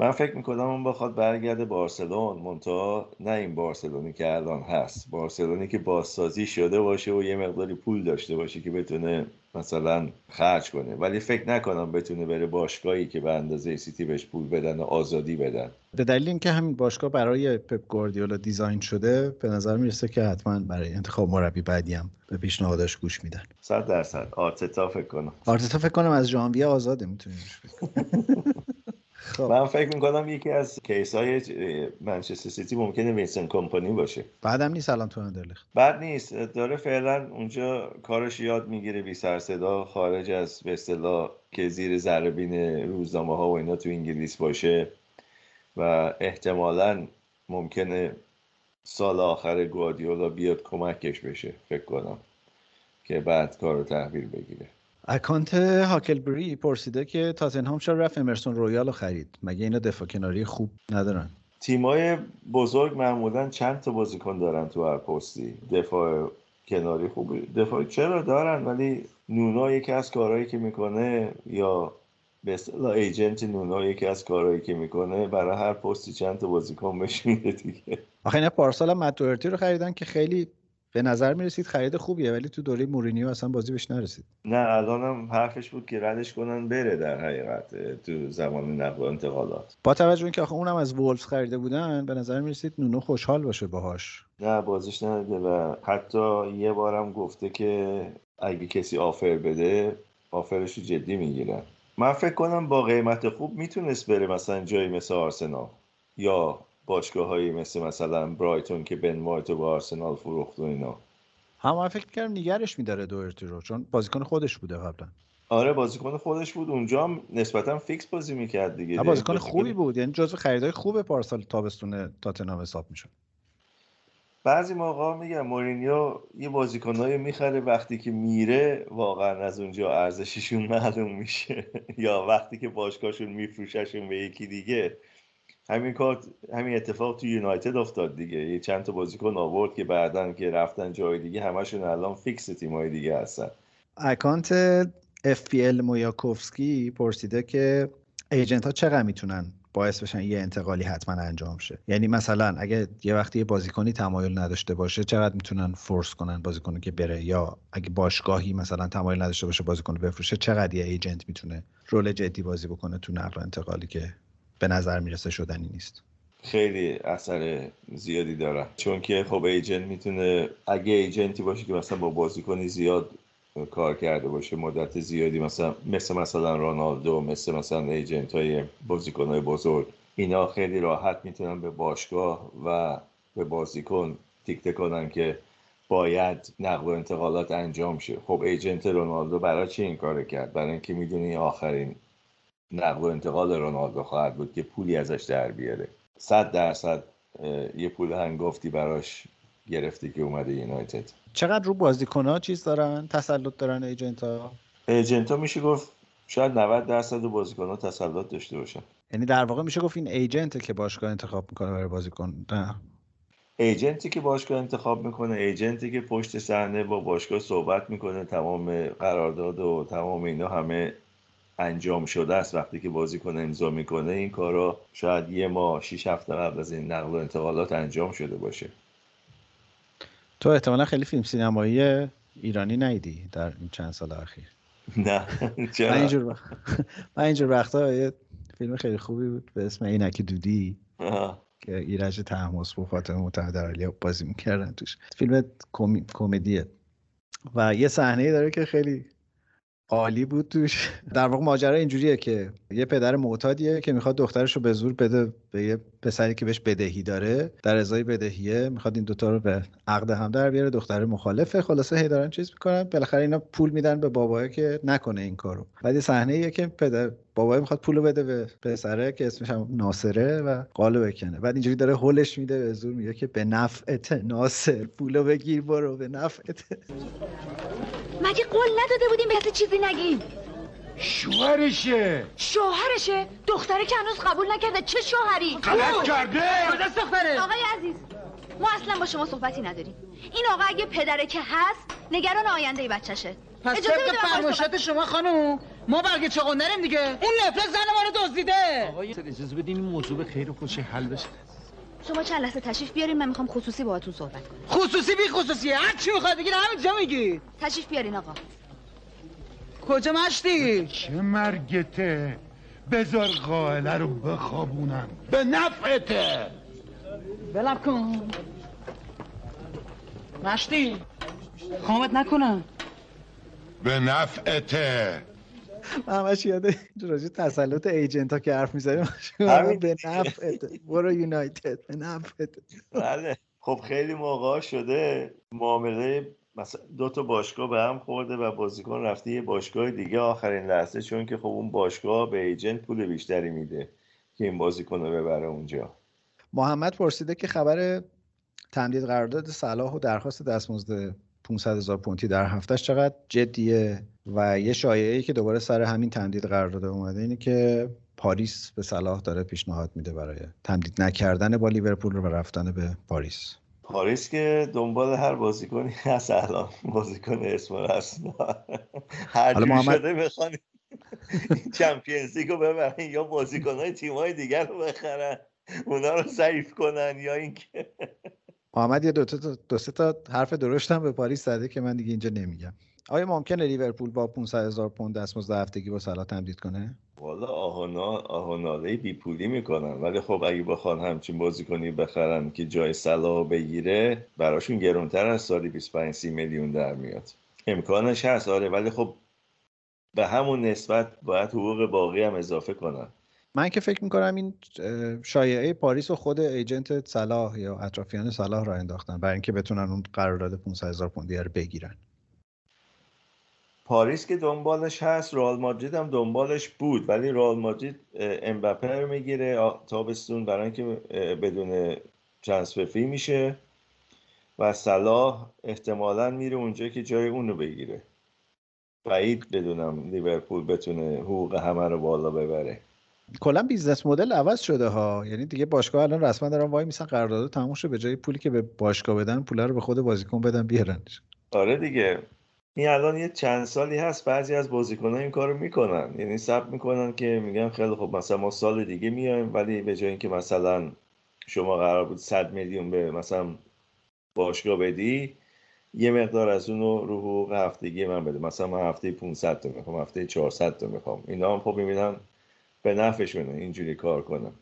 من فکر می‌کنم اون بخواد برگرده بارسلون. منتها نه این بارسلونی که الان هست. بارسلونی که بازسازی شده باشه و یه مقداری پول داشته باشه که بتونه مثلا خرج کنه. ولی فکر نکنم بتونه بره باشگاهی که به اندازه سیتی بهش پول بدن و آزادی بدن. به دلیل اینکه همین باشگاه برای پپ گواردیولا design شده به نظر می‌رسه که حتما برای انتخاب مربی بعدی هم به پیشنهادش گوش میدن. 100 درصد. آرتتا فکر کنم. آرتتا فکر کنم از ژانویه آزاده می‌تونیم خب. من فکر می‌کنم یکی از case های منچستر سیتی ممکنه وینسنت کمپانی باشه. بعیدم نیست الان تو اندرلخت بعید نیست. داره فعلا اونجا کارش یاد می‌گیره بی سر صدا خارج از به اصطلاح که زیر ذره روزنامه ها و اینا تو انگلیس باشه و احتمالا ممکنه سال آخر گواردیولا بیاد کمکش بشه فکر کنم که بعد کار رو تحویل بگیره. account هاکلبری پرسیده که تاتنهام چرا رفت امرسون رویال رو خرید؟ مگه اینا دفاع کناری خوب ندارن؟ تیمای بزرگ معمولا چند تا بازیکن دارن تو هر پستی. دفاع کناری خوب دفاع چرا دارن؟ ولی نونا یکی از کارهایی که می‌کنه یا به اصطلاح ایجنت نونا یکی از کارهایی که می‌کنه برای هر پستی چند تا بازیکن بهش میده دیگه. آخه اینا پارسال هم رو خریدن که خیلی به نظر می رسید خرید خوبیه ولی تو دوره مورینیو اصلا بازی بهش نرسید. نه الانم حرفش بود که ردش کنن بره در حقیقت تو زمان نقل و انتقالات. با توجه اینکه آخه اونم از وولفز خریده بودن به نظر می رسید نونو خوشحال باشه باهاش. نه بازیش نده و حتی یه بارم گفته که اگه کسی آفر بده آفرش رو جدی می‌گیرن من فکر کنم با قیمت خوب می‌تونست بره مثلا جایی مثل آرسنال یا باشگاه هایی مثل مثلا برایتون که بن وایت و با آرسنال فروخت و اینا. هم فکر کردم نگرش میداره دوئرتی رو چون بازیکن خودش بوده قبلا. آره بازیکن خودش بود. اونجا هم نسبتا فیکس بازی می‌کرد دیگه. بازیکن خوبی بود. یعنی جزو خریدای خوب پارسال تابستون تاتنهام حساب می‌شد. بعضی موقع میگم مورینیو یه بازیکنایی می‌خره وقتی که میره واقعا از اونجا ارزششون معلوم میشه. یا وقتی که باشگاهشون میفروشنشون به یکی دیگه. همین کار همین اتفاق تو یونایتد افتاد دیگه. یه چند تا بازیکن آورد که بعدا که رفتن جای دیگه همشون الان فیکس تیمای دیگه هستن. account FPL مویاکوفسکی پرسیده که agent ها چقدر می‌تونن باعث بشن یه انتقالی حتما انجام شه؟ یعنی مثلا اگه یه وقتی یه بازیکنی تمایل نداشته باشه چقدر می‌تونن force کنن بازیکنو که بره؟ یا اگه باشگاهی مثلا تمایل نداشته باشه بازیکنو بفروشه چقدر یه agent می‌تونه role جدی بازی بکنه تو نقل انتقالی که به نظر می‌رسه شدنی نیست. خیلی اثر زیادی داره. چون که خب agent می‌تونه اگه agent ی باشه که مثلا با بازیکنی زیاد کار کرده باشه مدت زیادی مثلا مثل مثلا رونالدو مثل مثلا ایجنت های بازیکن های بزرگ اینا خیلی راحت می‌تونن به باشگاه و به بازیکن دیکته کنن که باید نقل و انتقالات انجام شه. خب ایجنت رونالدو برای چی این کار کرد؟ برای اینکه می‌دونی آخرین نقل و انتقال رونالدو خواهد بود که پولی ازش در بیاره. صد درصد یه پول هنگفتی براش گرفته که اومده یونایتد. چقدر رو بازیکن ها چیز دارن؟ تسلط دارن ایجنت ها ایجنت ها میشه گفت شاید 90 درصد بازیکن ها تسلط داشته باشن. یعنی در واقع میشه گفت این ایجنت که باشگاه انتخاب می‌کنه برای بازیکن نه؟ ایجنتی که باشگاه انتخاب می‌کنه ایجنتی که پشت صحنه با باشگاه صحبت می‌کنه تمام قرارداد و تمام اینا همه انجام شده است وقتی که بازیکن امضا می‌کنه این کارا شاید یه ماه شیش هفته قبل از این نقل و انتقالات انجام شده باشه. تو احتمالا خیلی فیلم سینمایی ایرانی نیدی در این چند سال اخیر. نه من اینجور وقت من اینجور وقتا یه فیلم خیلی خوبی بود به اسم اینکی دودی که ایرج تحمس و فاطمه متحده علی بازی می‌کردن توش. فیلم کمدیه. و یه صحنه داره که خیلی عالی بود توش. در واقع ماجرا اینجوریه که یه پدر معتادیه که می‌خواد دخترش رو به زور بده به یه پسری که بهش بدهی داره. در ازای بدهیه می‌خواد این دوتا رو به عقد هم در بیاره دختر مخالفه. خلاصه هی دارن چیز می‌کنن. بالاخره اینا پول میدن به بابای که نکنه این کارو. بعد یه صحنه که پدر بابای می‌خواد پولو بده به پسره که اسمش هم ناصره و قالو بکنه. بعد اینجوری داره هولش میده به زور میگه که به نفعت ناصر پولو بگیر برو به نفعت. مگه قول نداده بودیم به چیزی نگیم. شوهرشه. شوهرشه؟ دختره که هنوز قبول نکرده. چه شوهری؟ غلط کرده. دختره؟ آقای عزیز ما اصلا با شما صحبتی نداریم. این آقا اگه پدره که هست نگران آینده بچهشه. پس طبق فرمایشات شما خانم ما برگ چاقندریم دیگه. اون نفرت زن ما رو دزدیده. آقای اجازه بدین این موضوع به خیر و خوشی حل بشه. شما چند لحظه تشریف بیارین من می‌خوام خصوصی باهاتون صحبت کنم. خصوصی بی خصوصی هر چی می‌خواد بگین همینجا میگی. تشریف بیارین آقا. کجا مشتی؟ چه مرگته؟ بذار قائله رو بخوابونم. به نفعته. بلم کن. مشتی خامت نکنم به نفعته. همش یاد راجع تسلط ایجنت ها که حرف می‌زنیم. به نفعت. برو یونایتد به نفعت. بله. خب خیلی موقع شده. معامله مثلا دو تا باشگاه به هم خورده و بازیکن رفته یه باشگاه دیگه آخرین لحظه چون که خب اون باشگاه به ایجنت پول بیشتری میده که این بازیکن رو ببره اونجا. محمد پرسیده که خبر تمدید قرارداد صلاح و درخواست دستمزد 500 هزار پونتی در هفتهش چقدر جدیه و یه شایعه که دوباره سر همین تمدید قرارداد اومده اینه که پاریس به صلاح داره پیشنهاد میده برای تمدید نکردن با لیورپول و رفتن به پاریس. پاریس که دنبال هر بازیکنی هست الان. بازیکن اسم هست هر جوری محمد... شده بخوان چمپیونز لیگو ببرن یا بازیکنهای تیمای دیگر رو بخرن اونا رو ضعیف کنن یا اینکه محمد یه دو, تا دو سه تا حرف درشت هم به پاریس زده که من دیگه اینجا نمیگم. آیا ممکنه لیورپول با 500 هزار پوند دستمزد هفتگی با صلاح تمدید کنه؟ والا آهانا آهاناله بی پولی می‌کنن. ولی خب اگه بخوان همچین بازیکنی بخرن که جای صلاح بگیره براشون گرونتر از سالی 25 30 میلیون در میاد. امکانش هست. آره ولی خب به همون نسبت باید حقوق باقی هم اضافه کنن. من که فکر می‌کنم این شایعه پاریس و خود ایجنت صلاح یا اطرافیان صلاح را انداختن برای اینکه بتونن اون قرارداد 500 هزار پوندی رو بگیرن. پاریس که دنبالش هست رئال مادرید هم دنبالش بود ولی رئال مادرید امبپه رو می‌گیره تابستون برای اینکه بدون ترانسفر فی میشه و صلاح احتمالا میره اونجا که جای اون رو بگیره. بعید بدونم لیورپول بتونه حقوق همه رو بالا ببره. کلا business model عوض شده ها. یعنی دیگه باشگاه الان رسما دارن وایمیسن قرارداد تموم شه به جای پولی که به باشگاه بدن پول رو به خود بازیکن بدن بیارنش آره دیگه. این الان یه چند سالی هست بعضی از بازیکنان این کارو می‌کنن. یعنی صبر می‌کنن که میگن خیلی خب مثلا ما سال دیگه میایم ولی به جای اینکه مثلا شما قرار بود 100 میلیون به مثلا باشگاه بدی یه مقدار از اون رو حقوق هفتگی من بده. مثلا من هفته 500 تا می‌خوام هفته 400 تا می‌خوام. اینا هم خب می‌بینن به نفعشونه اینجوری کار کنم.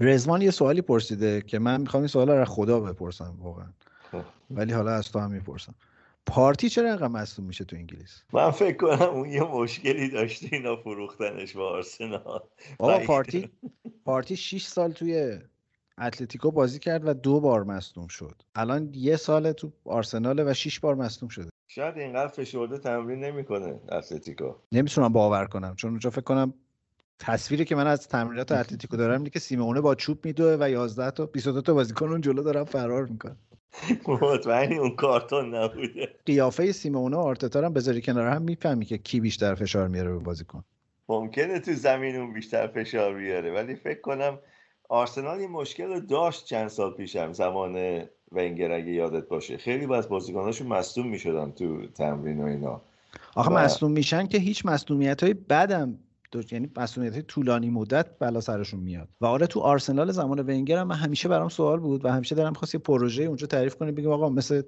رزوان یه سوالی پرسیده که من می‌خوام این سوال رو خدا بپرسم واقعا. خب. ولی حالا از تو هم می‌پرسم. پارتی چرا اینقدر مصدوم میشه تو انگلیس؟ من فکر کنم اون یه مشکلی داشته اینا فروختنش به آرسنال. و- پارتی پارتی 6 سال توی اتلتیکو بازی کرد و دو بار مصدوم شد. الان یه سال تو آرسناله و 6 بار مصدوم شده. شاید اینقدر فشرده تمرین نمی‌کنه اتلتیکو. نمی‌تونم باور کنم چون اونجا فکر کنم تصویری که من از تمرینات اتلتیکو دارم اینه که سیمونه با چوب میدوه و 11 تا 22 تا بازیکن اون جلو دارن فرار می‌کنن. مطمئنی اون کارتون نبوده. قیافه سیمونه و آرتتا هم بذاری کنار هم می‌فهمی که کی بیشتر فشار میاره به بازیکن. ممکنه تو زمین اون بیشتر فشار بیاره ولی فکر کنم آرسنال این مشکل رو داشت چند سال پیشم زمان ونگر اگه یادت باشه. خیلی از بازیکناشون مصدوم می‌شدن تو تمرین و اینا. آخه و- مصدوم میشن که هیچ مصدومیت های بدم دو- یعنی های طولانی مدت بلا سرشون میاد. و آره تو آرسنال زمان ونگر هم من همیشه برام سوال بود و همیشه دارم خواست یه پروژه اونجا تعریف کنه بگم آقا مثل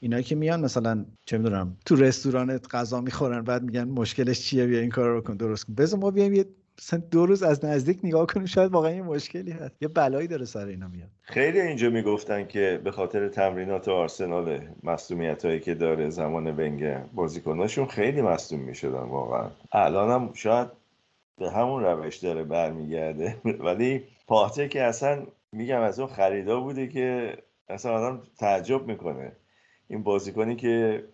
اینایی که میان مثلا چه می‌دونم تو رستورانت غذا می‌خورن بعد میگن مشکلش چیه؟ بیا این کار رو کن درست کن. ما بیایم یه مثلا دو روز از نزدیک نگاه کنیم شاید واقعا یه مشکلی هست. یه بلایی داره سر اینا میاد. خیلی اینجا می‌گفتن که به خاطر تمرینات آرسنال مصدومیت هایی که داره زمان ونگر بازیکناشون خیلی مصدوم می‌شدن واقعا. الان هم شاید به همون روش داره برمیگرده. ولی پاته که اصلا میگم از اون خریدا بوده که اصلا آدم تعجب می‌کنه. این بازیکنی که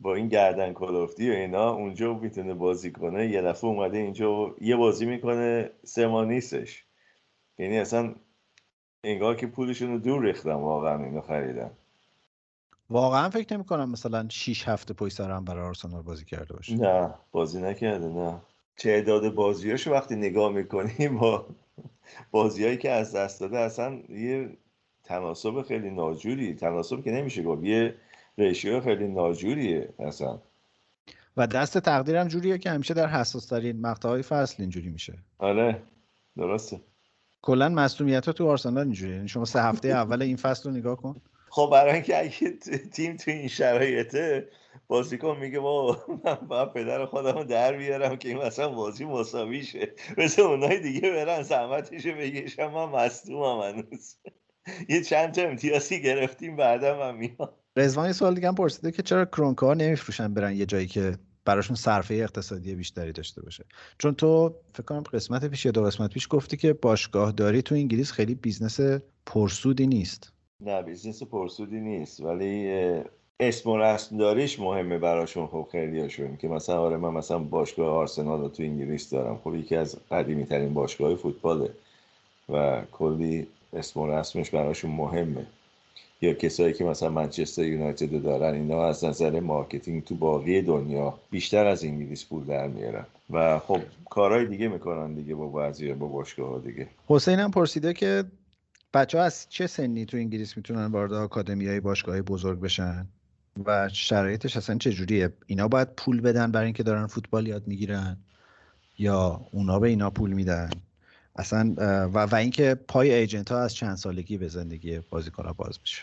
با این گردن کلفتی و اینا اونجا می‌تونه بازی کنه. یه دفعه اومده اینجا و یه بازی می‌کنه سه ماه نیستش. یعنی اصلا انگار که پولشون رو دور ریختن واقعا اینو خریدن واقعا فکر نمی کنم مثلا 6 هفته پشت سر هم برای آرسنال بازی کرده باشه. نه بازی نکرده نه. تعداد بازیاشو وقتی نگاه می‌کنیم با بازیایی که از دست داده اصلا یه تناسب خیلی ناجوری. تناسب که نمیشه گفت. یه ریشیو خیلی ناجوریه اصلا. و دست تقدیرم جوریه که همیشه در حساس ترین مقطعهای فصل اینجوری میشه. آره درسته. کلا ها تو آرسنال اینجوریه. یعنی شما سه هفته اول این فصل رو نگاه کن. خب برای اینکه اگه تیم تو این شرایطه بازیکن میگه با من باید پدر خودم رو در بیارم که این مثلا بازی مساوی شه. مثل اونای دیگه برن زحمتشو بکشم من مصدومم هنوز. یه چند تا امتیازی گرفتیم بعدا من میام رضوان یه سوال دیگه هم پرسیده که چرا کرونکه ها نمیفروشن برن یه جایی که براشون صرفه اقتصادی بیشتری داشته باشه؟ چون تو فکر کنم قسمت پیش یا دو قسمت پیش گفتی که باشگاه داری تو انگلیس خیلی business پرسودی نیست. نه business پرسودی نیست ولی اسم و رسم داریش مهمه براشون خب خیلی هاشون که مثلا آره من مثلا باشگاه آرسنال رو تو انگلیس دارم. خب یکی از قدیمی ترین باشگاه فوتباله و کلی اسم و رسمش براشون مهمه. یا کسایی که مثلا منچستر یونایتد دارن اینا از نظر marketing تو باقی دنیا بیشتر از انگلیس پول در میارن. و خب کارهای دیگه می‌کنن دیگه با بعضی با باشگاه ها دیگه. حسین هم پرسیده که بچه ها از چه سنی تو انگلیس می‌تونن وارد آکادمی های باشگاه بزرگ بشن؟ و شرایطش اصلا چجوریه اینا باید پول بدن برای اینکه دارن فوتبال یاد می‌گیرن؟ یا اونا به اینا پول میدن؟ اصلا و, و اینکه پای ایجنت ها از چند سالگی به زندگی بازیکن ها باز میشه.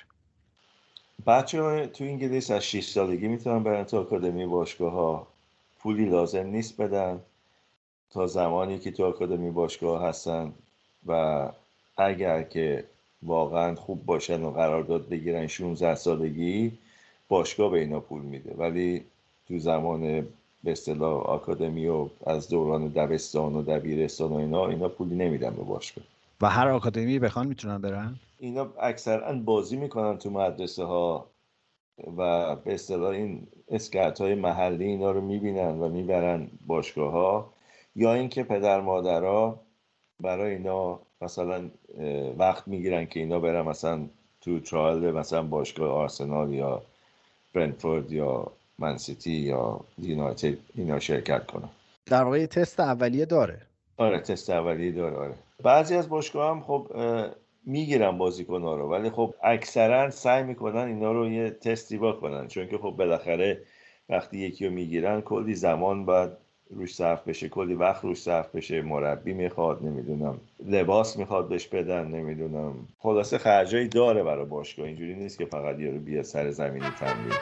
بچه ها تو انگلیس از 6 سالگی می‌تونن برن تو آکادمی باشگاه ها پولی لازم نیست بدن. تا زمانی که تو آکادمی باشگاه هستن و اگر که واقعا خوب باشن و قرارداد بگیرن 16 سالگی باشگاه به اینا پول میده. ولی تو زمان به اصطلاح آکادمی و از دوران دبستان و دبیرستان و اینا اینا پولی نمیدن به باشگاه. و هر آکادمی بخوان می‌تونن برن؟ اینا اکثرا بازی می‌کنن تو مدرسه ها و به اصطلاح این اسکرت های محلی اینا رو می‌بینن و می‌برن باشگاه ها یا اینکه پدر مادرها برای اینا مثلا وقت می‌گیرن که اینا برن مثلا تو ترایل مثلا باشگاه آرسنال یا برنفورد یا منسیتی یا یونایتد اینا شرکت کنن. در واقع تست اولیه داره. آره تست اولیه داره آره. بعضی از باشگاه هم خب می‌گیرن بازیکن ها رو. ولی خب اکثرا سعی می‌کنن اینا رو یه تستی بکنن چون که خب بالاخره وقتی یکی رو می‌گیرن کلی زمان باید روش صرف بشه. کلی وقت روش صرف بشه. مربی می‌خواد نمی‌دونم لباس می‌خواد بهش بدن نمی‌دونم. خلاصه خرجایی داره برای باشگاه. اینجوری نیست که فقط یارو بیاد سر زمینی تمرین.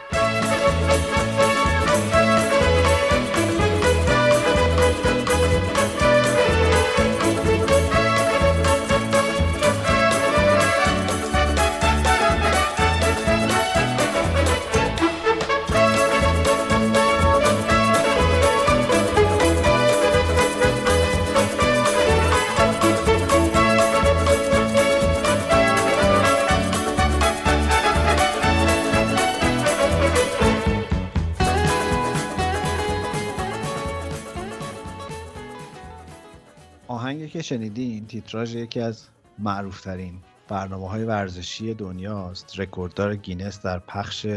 شنیدین تیتراژ یکی از معروفترین برنامه های ورزشی دنیاست. رکورددار گینس در پخش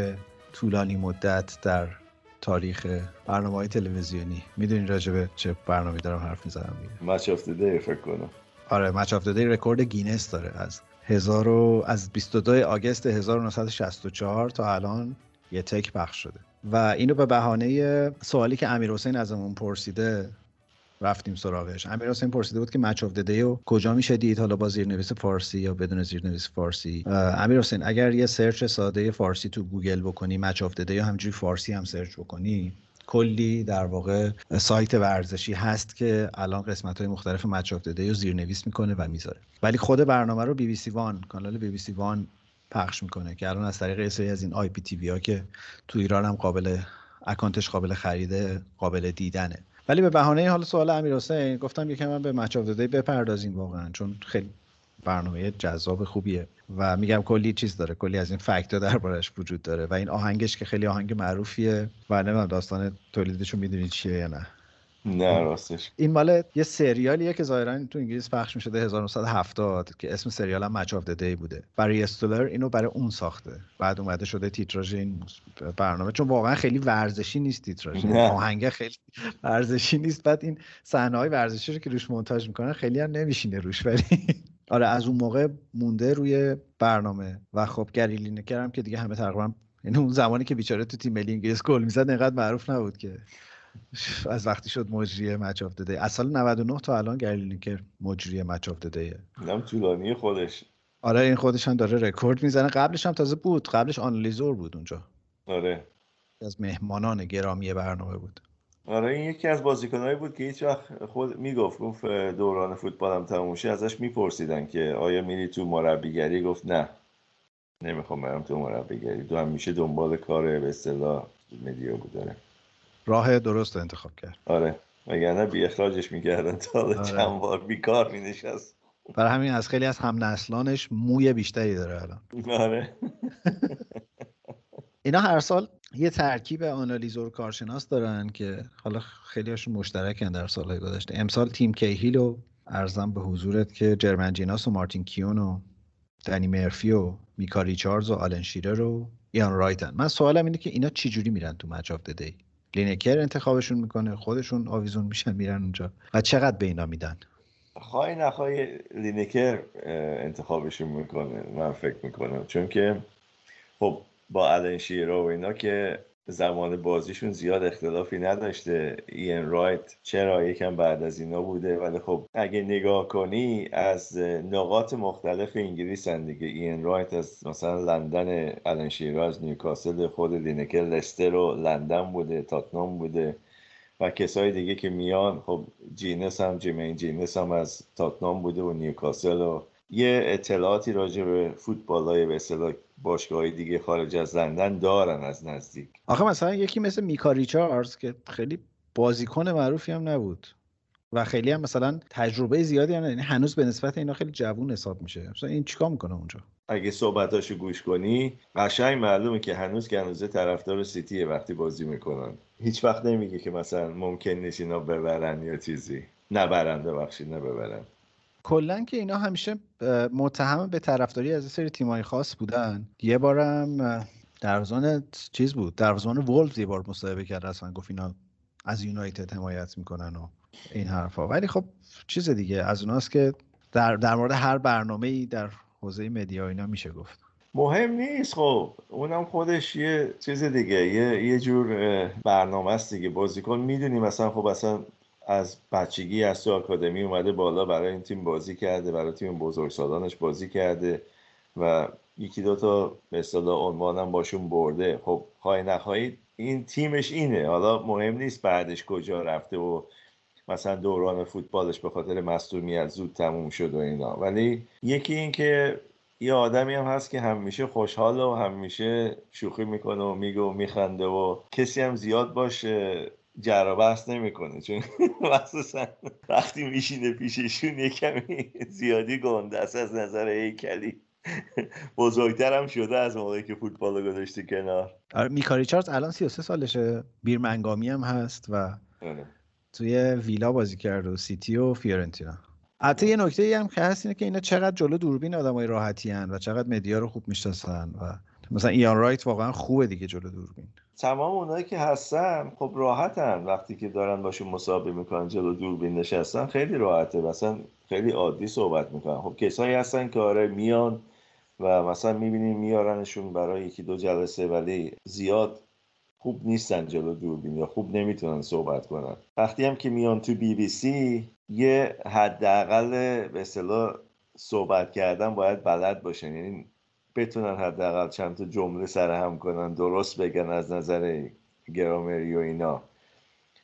طولانی مدت در تاریخ برنامه های تلویزیونی. می‌دونین راجبه چه برنامه دارم حرف می‌زنم دیگه. Match of the Day فکر کنم. آره Match of the Day رکورد گینس داره. از هزار و از 22 August 1964 تا الان یه تیکه پخش شده. و اینو به بهانه سوالی که امیر حسین ازمون پرسیده رفتیم سراغش. امیر حسین پرسیده بود که Match of the Day و کجا میشه دید؟ حالا با زیرنویس فارسی یا بدون زیرنویس فارسی. امیر حسین اگر یه search ساده فارسی تو گوگل بکنی Match of the Day یا همینجوری فارسی هم search بکنی کلی در واقع سایت ورزشی هست که الان قسمت های مختلف Match of the Day زیرنویس می‌کنه و می‌ذاره. ولی خود برنامه رو BBC One کانال BBC One پخش می‌کنه که الان از طریق سری از این IPTV ها که تو ایران هم قابل account ش قابل خریده قابل دیدنه. ولی به بهانه حال سوال امیر حسین گفتم یکم من به Match of the Day بپردازیم واقعا چون خیلی برنامه جذاب خوبیه و میگم کلی چیز داره کلی از این fact دربارش وجود داره و این آهنگش که خیلی آهنگ معروفیه و نمی‌دونم داستان تولیدش رو می‌دونید چیه یا نه. نه راستش. این مال یه سریالیه که ظاهرا تو انگلیس پخش می‌شده 1970 که اسم سریال هم Match of the Day بوده. بری استولر اینو برای اون ساخته. بعد اومده شده تیتراژ این برنامه. چون واقعا خیلی ورزشی نیست تیتراژ. آهنگ خیلی ورزشی نیست. بعد این صحنه های ورزشی رو که روش مونتاژ می‌کنن خیلی هم نمیشینه روش. ولی آره از اون موقع مونده روی برنامه. و خب گری لینکر هم که دیگه همه تقریبا یعنی اون زمانی که بیچاره تو تیم ملی انگلیس گل می‌زد انقدر معروف نبود که. از وقتی شد مجری Match of the Day از سال 99 تا الان گری لینکر مجری Match of the Day ه نم طولانی خودش. آره این خودش هم داره رکورد می‌زنه. قبلش هم تازه بود. قبلش آنالیزور بود اونجا. آره. از مهمانان گرامی برنامه بود. آره این یکی از بازیکنهایی بود که هیچ وقت خود می‌گفت گفت دوران فوتبالم تموم ازش میپرسیدن که آیا میری تو مربیگری؟ گفت نه. نمی‌خوام برم تو مربیگری. دو همیشه دنبال کار به اصطلاح مدیا بود داره راه درست انتخاب کرد. آره. وگرنه بی اخراجش می‌کردن. تا آره. چند بار بیکار مینشست. برای همین از خیلی از هم نسلانش موی بیشتری داره الان. آره. اینا هر سال یه ترکیب آنالیزور کارشناس دارن که حالا خیلی هاشون مشترکن در سالهای گذشته. امسال تیم کیهیل و عرضم به حضورت که جرمین جیناس و مارتین کیون و دنی مرفی و میکا ریچاردز و آلن شیرر و ایان رایتن. من سوالم اینه که اینا چی جوری میرن تو Match of the Day؟ لینکر انتخابشون می‌کنه خودشون آویزون میشن میرن اونجا. و چقدر به اینا میدن؟ خواهی نخواهی لینکر انتخابشون می‌کنه من فکر می‌کنم. چون که خب با الان شیرا و اینا که زمان بازیشون زیاد اختلافی نداشته. این رایت چرا یکم بعد از اینا بوده؟ ولی خب اگه نگاه کنی از نقاط مختلف انگلیس هن دیگه. این رایت از مثلا لندن الان شیرا از نیوکاسل خود لینکر لستر و لندن بوده تاتنام بوده و کسای دیگه که میان خب جیناس هم جرمین جیناس هم از تاتنام بوده و نیوکاسل و یه اطلاعاتی راجع به فوتبال های به اصطلاح باشگاه دیگه خارج از لندن دارن از نزدیک. آخه مثلا یکی مثل میکا ریچاردز که خیلی بازیکن معروفی هم نبود و خیلی هم مثلا تجربه زیادی هم یعنی هنوز به نسبت اینا خیلی جوون حساب میشه. مثلا این چیکار می‌کنه اونجا؟ اگه صحبتاشو گوش کنی قشنگ معلومه که هنوز گنوزه طرفدار سیتیه وقتی بازی می‌کنن. هیچ وقت نمیگه که مثلا ممکن نیست اینا ببرن یا چیزی. نبرن ببخشید نببرن کلا که اینا همیشه متهم به طرفداری از سری تیمای خاص بودن. یه بارم دروازه‌بان چیز بود دروازه‌بان وولفز یه بار مصاحبه کرد اصلا گفت اینا از یونایتد حمایت می‌کنن و این حرفا. ولی خب چیز دیگه از اوناست که در, در مورد هر برنامه ای در حوزه مدیا اینا میشه گفت. مهم نیست. خب اونم خودش یه چیز دیگه یه, یه جور برنامه است دیگه. بازیکن می‌دونی مثلا خب اصلا از بچگی از تو آکادمی اومده بالا برای این تیم بازی کرده برای تیم بزرگسالانش بازی کرده و یکی دو تا به اصطلاح عنوانم باشون برده. خب خواهی نخواهی این تیمش اینه. حالا مهم نیست بعدش کجا رفته و مثلا دوران فوتبالش به خاطر مصدومیت زود تموم شد و اینا. ولی یکی این که یه آدمی هم هست که همیشه خوشحال و همیشه شوخی می‌کنه و میگه و میخنده و کسی هم زیاد باشه. جر بحث نمی‌کنه چون مخصوصا وقتی میشینه پیششون یه کمی زیادی گنده است از نظر هیکلی. بزرگتر هم شده از موقعی که فوتبال رو گذاشته کنار. آره میکاری چارت الان 33 سالشه بیرمنگامی هم هست و آره. توی ویلا بازی کرد و سیتی و فیورنتینا. حتی یه نکته هم که هست اینه که اینا چقدر جلو دوربین آدمای راحتی هن و چقدر مدیا رو خوب می‌شناسن و مثلا ایان رایت واقعا خوبه دیگه جلو دوربین. تمام اونایی که هستن خب راحتن وقتی که دارن باشون مسابقه می‌کنن جلو دوربین نشستن خیلی راحته. مثلا خیلی عادی صحبت می‌کنن. خب کسایی هستن که آره میان و مثلا می‌بینیم میارنشون برای یکی دو جلسه ولی زیاد خوب نیستن جلو دوربین یا خوب نمی‌تونن صحبت کنن. وقتی هم که میان تو بی بی سی یه حداقل به اصطلاح صحبت کردن باید بلد باشن. یعنی بتونن حداقل چند تا جمله سر هم کنن درست بگن از نظر گرامری و اینا.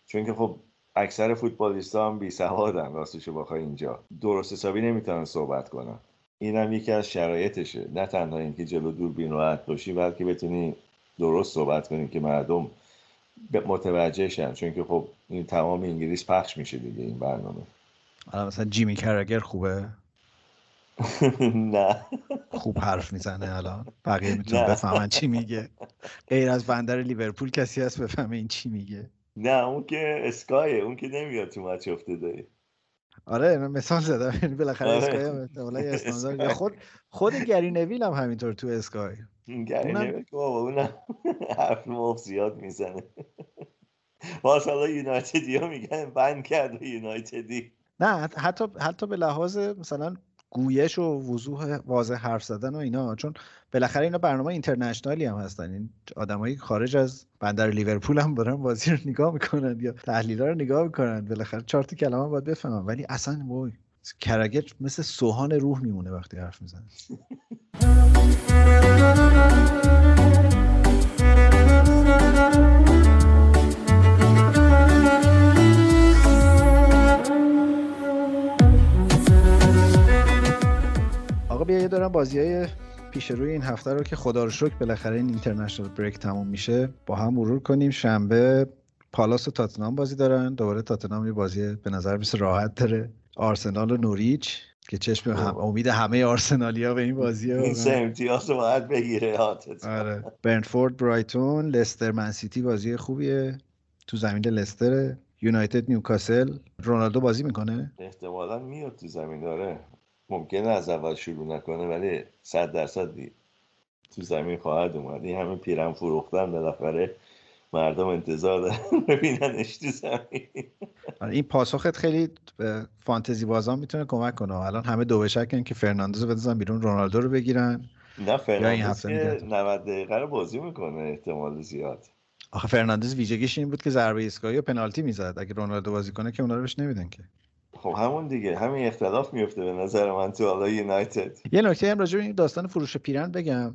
چون که خب اکثر فوتبالیست هم بی سوادن راستشو بخوای اینجا. درست حسابی نمی‌تونن صحبت کنن. این هم یکی از شرایطشه. نه تنها اینکه جلو دوربین راحت باشی بلکه بتونی درست صحبت کنی که مردم متوجه شن. چون که خب این تمام انگلیس پخش میشه دیگه این برنامه. مثلا جیمی کرگر خوبه؟ نه. خوب حرف می‌زنه الان. بقیه می‌تونه بفهمن چی میگه. غیر از بندر لیورپول کسی هست بفهمه این چی میگه. نه اون که اسکایه اون که نمیاد تو مچ افتاده. آره مثال زدم. یعنی بالاخره آره. اسکای هم احتمالاً یه استاندارد یا خود خود گری نویل هم همینطور تو اسکای. گری که بابا اونم حرف مفت زیاد می‌زنه. باز حالا یونایتدی ها میگن بند کرده یونایتدی. نه حتی حتی به لحاظ مثلا گویش و وضوح واضح حرف زدن و اینا. چون بالاخره اینا برنامه اینترنشنالی هم هستن. این آدمایی خارج از بندر لیورپول هم دارن بازی رو نگاه می‌کنن یا تحلیلا رو نگاه می‌کنن. بالاخره چهار تا کلمه باید بفهمن. ولی اصلا وای کرگر مثل سوهان روح میمونه وقتی حرف می‌زنه. بیا یه دارم بازی های پیش روی این هفته رو که خدا رو شکر بالاخره این اینترنشنال بریک تموم میشه. با هم مرور کنیم. شنبه پالاس و تاتنام بازی دارن. دوباره تاتنام یه بازی به نظر مثل راحت داره. آرسنال و نوریچ که چشم هم امید همه آرسنالیا به این بازی این سه امتیاز رو باید بگیره آره. برنفورد برایتون لستر منسیتی بازی خوبیه. تو زمین لستر یونایتد نیوکاسل رونالدو بازی می‌کنه؟ احتمالا میاد تو زمین داره ممکنه از اول شروع نکنه ولی صد درصد دی- تو زمین خواهد اومد. این همه پیرن فروختن بالاخره مردم انتظار دارن ببیننش تو زمین. آره، این پاسخت خیلی فانتزی بازان می‌تونه کمک کنه. الان همه دو به شکن که فرناندز رو بندازن بیرون رونالدو رو بگیرن. نه فرناندز که میگردم. 90 دقیقه رو بازی می‌کنه احتمال زیاد. آخه فرناندز ویژگیش این بود که ضربه ایستگاهی و پنالتی می‌زد. اگه رونالدو بازی کنه که اونا رو بهش نمیدن که. خب همون دیگه. همین اختلاف میفته به نظر من تو حالا یونایتد. یه نکته هم راجع به این داستان فروش پیرن بگم.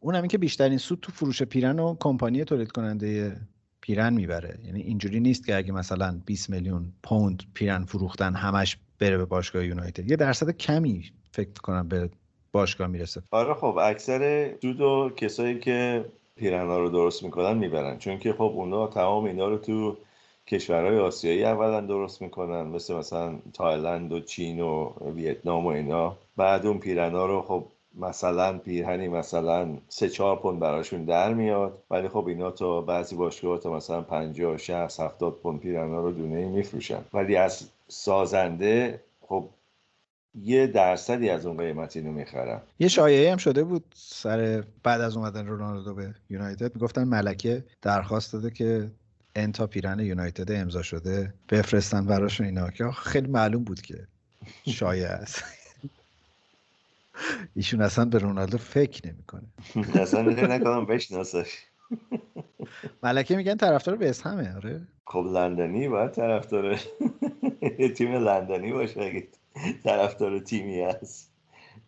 اون هم این که بیشترین سود تو فروش پیرن و کمپانی تولید کننده پیرن می‌بره. یعنی اینجوری نیست که اگه مثلا 20 میلیون پوند پیرن فروختن همش بره به باشگاه یونایتد. یه درصد کمی فکر کنم به باشگاه می‌رسه. آره خب اکثر سود و کسایی که پیرنا رو درست می‌کنن می‌برن. چون که خب اونا تمام اینا رو تو کشورهای آسیایی اولا درست می‌کنن مثل مثلا تایلند و چین و ویتنام و اینا. بعد اون پیرنا رو خب مثلا پیرهنی مثلا سه چهار پوند براشون در میاد. ولی خب اینا تا بعضی باشگاه تا مثلا 50 60 70 پوند پیرنا رو دونه میفروشن. ولی از سازنده خب یه درصدی از اون قیمت اینو می‌خرن. یه شایعه هم شده بود سر بعد از اومدن رونالدو به یونایتد. می‌گفتن ملکه درخواست داده که انتا پیرن یونایتد امضا شده بفرستن براش و اینا که خیلی معلوم بود که شایعه است. ایشون اصلا به رونالدو فکر نمی‌کنه. اصلا نکنم بشناسش. ملکه میگن طرفدار به همه آره. خب لندنی باید طرفدار. تیم لندنی باشه اگه طرفدار تیمی هست.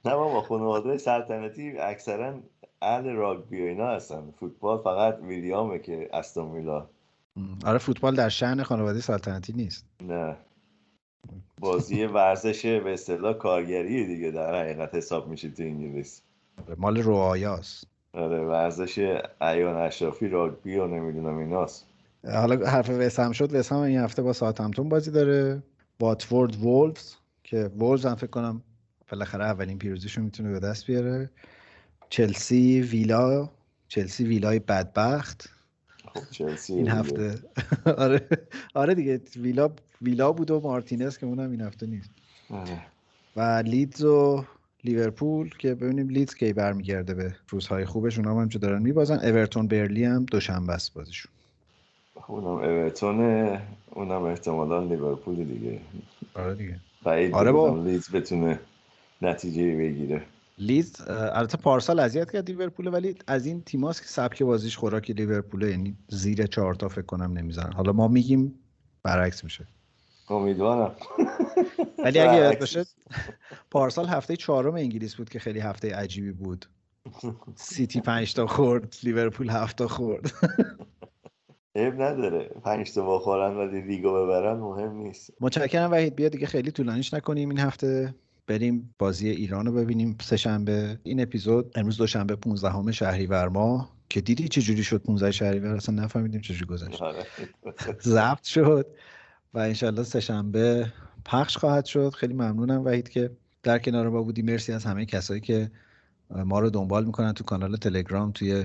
نه بابا خانواده سلطنتی اکثرا اهل راگبی و اینا هستن. فوتبال فقط ویلیامه که استون ویلا. آره فوتبال در شأن خانواده سلطنتی نیست. نه. بازی ورزش به اصطلاح کارگری دیگه در حقیقت حساب میشه تو انگلیس. آره، مال رعایاست آره ورزش ایان اشرافی راگبی و نمی‌دونم ایناست. حالا حرف وسم شد وسم این هفته با ساعتمتون بازی داره. واتفورد وولفز که وولفز هم فکر کنم بالاخره اولین پیروزیشو می‌تونه به دست بیاره. چلسی ویلا چلسی ویلای بدبخت. چلسی این. هفته. آره. آره دیگه. ویلا ویلا بود و مارتینز که اونم این هفته نیست. آره. و لیدز و لیورپول که ببینیم لیدز کی برمیگرده به روزهای خوبش. اونا هم همچه دارن میبازن. اورتون برلی هم دوشنبه است بازیشون. اونم اورتونه اونم احتمالا لیورپول دیگه. آره دیگه. بعید آره با- لیدز بتونه نتیجه بگیره. لیدز اه، البته پارسال اذیت کرد لیورپول ولی از این تیماست که سبک بازیش خوراک لیورپوله یعنی زیر چهار تا فکر کنم نمی‌زنن. حالا ما میگیم برعکس میشه. امیدوارم. ولی اگه یاد. باشه پارسال هفته چهارم انگلیس بود که خیلی هفته عجیبی بود. سیتی پنج تا خورد لیورپول هفت تا خورد. عیب نداره. پنج تا بخورن ولی لیگو ببرن مهم نیست. متشکرم وحید. بیا دیگه خیلی طولانیش نکنیم این هفته. بریم بازی ایران رو ببینیم سهشنبه این اپیزود امروز دوشنبه 15 شهریور ماه که دیدی چه جوری شد 15 شهریور؟ اصلا نفهمیدیم چه جوری گذشت. آره. ضبط شد. و انشالله سهشنبه پخش خواهد شد. خیلی ممنونم وحید که در کنار ما بودی. مرسی از همه کسایی که ما رو دنبال می‌کنن تو کانال تلگرام توی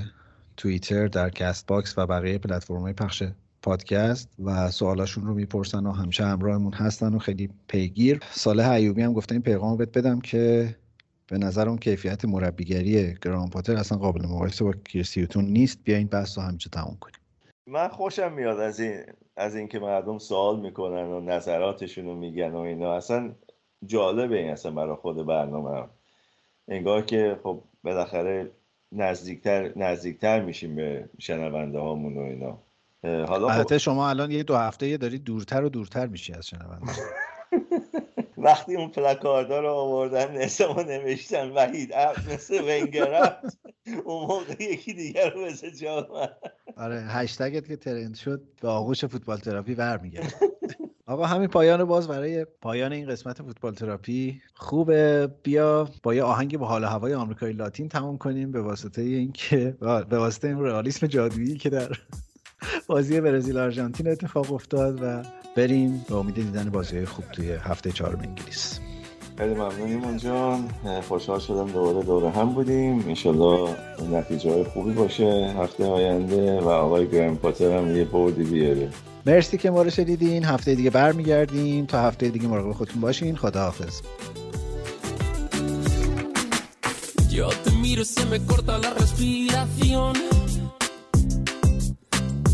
توییتر در کست باکس و بقیه پلتفرم‌های پخش پادکست و سوالاشون رو می‌پرسن و همیشه همراهمون هستن و خیلی پیگیر. صالح ایوبی هم گفته این پیغام بهت بدم که به نظر اون کیفیت مربیگری گراهام پاتر اصلا قابل مقایسه با کریس هیوتون نیست. بیا این بحث رو همینجا تموم کنیم. من خوشم میاد از این از اینکه مردم سوال می‌کنن و نظراتشون رو میگن و اینا. اصلا جالبه این اصلا برای خود برنامه. هم. انگار که خب بالاخره نزدیکتر نزدیکتر میشیم به شنونده هامون و اینا. حالا خب. البته شما الان یه دو هفته یه داری دورتر و دورتر میشی از شنونده. وقتی اون پلاکاردا رو آوردن نسمو نوشتن وحید مثل ونگر اون موقع یکی دیگر رو مثل جا. آره هشتگت که ترند شد به آغوش فوتبال تراپی برمیگرد آقا همین پایان باز برای پایان این قسمت فوتبال تراپی. خوبه بیا با یه آهنگ با حال و هوای آمریکای لاتین تمام کنیم به واسطه اینکه به واسطه این رئالیسم جادویی که در بازی برزیل آرژانتین اتفاق افتاد و بریم به امید دیدن بازی خوب توی هفته چهارم انگلیس. خیلی ممنونیم اونجان خوشحال شدم دوباره دوره هم بودیم. انشالله نتیجه های خوبی باشه هفته آینده و آقای گرم پاتر هم یه بردی بیاره. مرسی که ما رو شنیدین. هفته دیگه برمیگردیم. تا هفته دیگه مراقب خودتون باشین. خداحافظ. Yo te miro y se me corta la respiración.